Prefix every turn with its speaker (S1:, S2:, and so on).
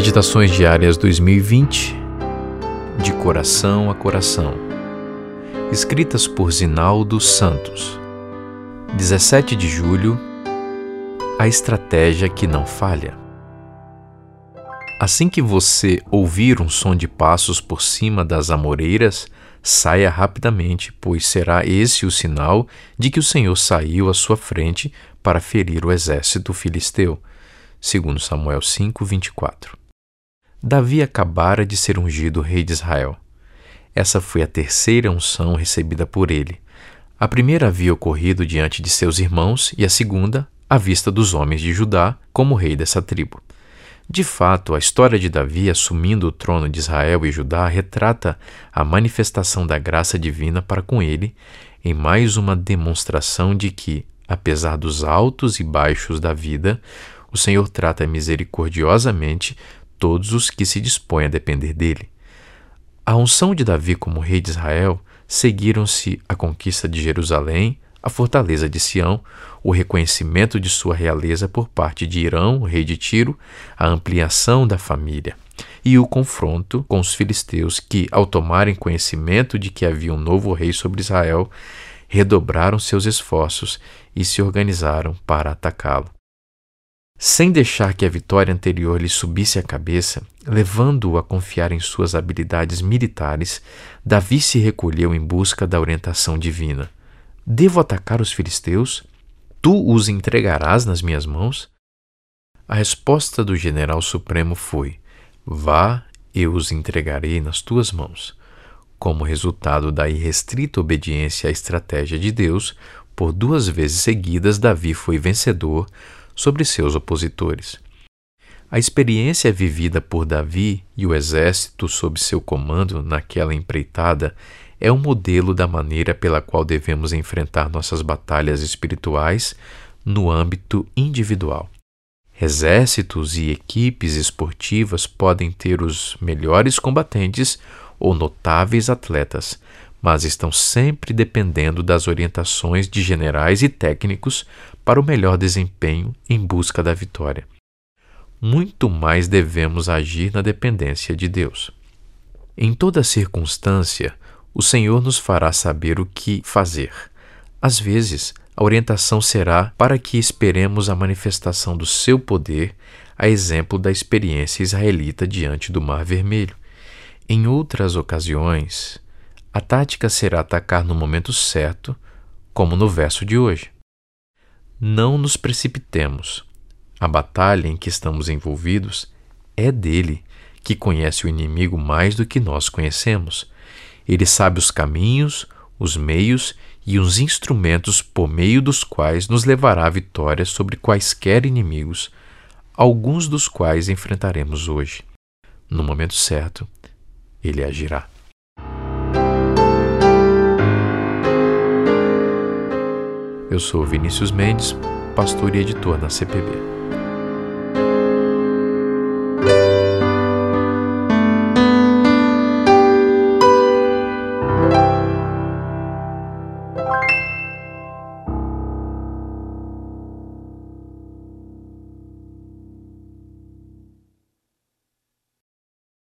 S1: Meditações Diárias 2020 De Coração a Coração Escritas por Zinaldo Santos 17 de julho A Estratégia que não falha Assim que você ouvir um som de passos por cima das amoreiras, saia rapidamente, pois será esse o sinal de que o Senhor saiu à sua frente para ferir o exército filisteu. Segundo Samuel 5, 24. Davi acabara de ser ungido rei de Israel. Essa foi a terceira unção recebida por ele. A primeira havia ocorrido diante de seus irmãos e a segunda, à vista dos homens de Judá, como rei dessa tribo. De fato, a história de Davi assumindo o trono de Israel e Judá retrata a manifestação da graça divina para com ele, em mais uma demonstração de que, apesar dos altos e baixos da vida, o Senhor trata misericordiosamente todos os que se dispõem a depender dele. A unção de Davi como rei de Israel seguiram-se a conquista de Jerusalém, a fortaleza de Sião, o reconhecimento de sua realeza por parte de Irão, rei de Tiro, a ampliação da família e o confronto com os filisteus que, ao tomarem conhecimento de que havia um novo rei sobre Israel, redobraram seus esforços e se organizaram para atacá-lo sem deixar que a vitória anterior lhe subisse à cabeça, levando-o a confiar em suas habilidades militares, Davi se recolheu em busca da orientação divina. Devo atacar os filisteus? Tu os entregarás nas minhas mãos? A resposta do general supremo foi: Vá, eu os entregarei nas tuas mãos. Como resultado da irrestrita obediência à estratégia de Deus, por duas vezes seguidas Davi foi vencedor sobre seus opositores. A experiência vivida por Davi e o exército sob seu comando naquela empreitada é um modelo da maneira pela qual devemos enfrentar nossas batalhas espirituais no âmbito individual. Exércitos e equipes esportivas podem ter os melhores combatentes ou notáveis atletas, mas estão sempre dependendo das orientações de generais e técnicos para o melhor desempenho em busca da vitória. Muito mais devemos agir na dependência de Deus. Em toda circunstância, o Senhor nos fará saber o que fazer. Às vezes, a orientação será para que esperemos a manifestação do seu poder, a exemplo da experiência israelita diante do Mar Vermelho. Em outras ocasiões, a tática será atacar no momento certo, como no verso de hoje. Não nos precipitemos. A batalha em que estamos envolvidos é dele, que conhece o inimigo mais do que nós conhecemos. Ele sabe os caminhos, os meios e os instrumentos por meio dos quais nos levará à vitória sobre quaisquer inimigos, alguns dos quais enfrentaremos hoje. No momento certo, ele agirá. Eu sou Vinícius Mendes, pastor e editor na CPB.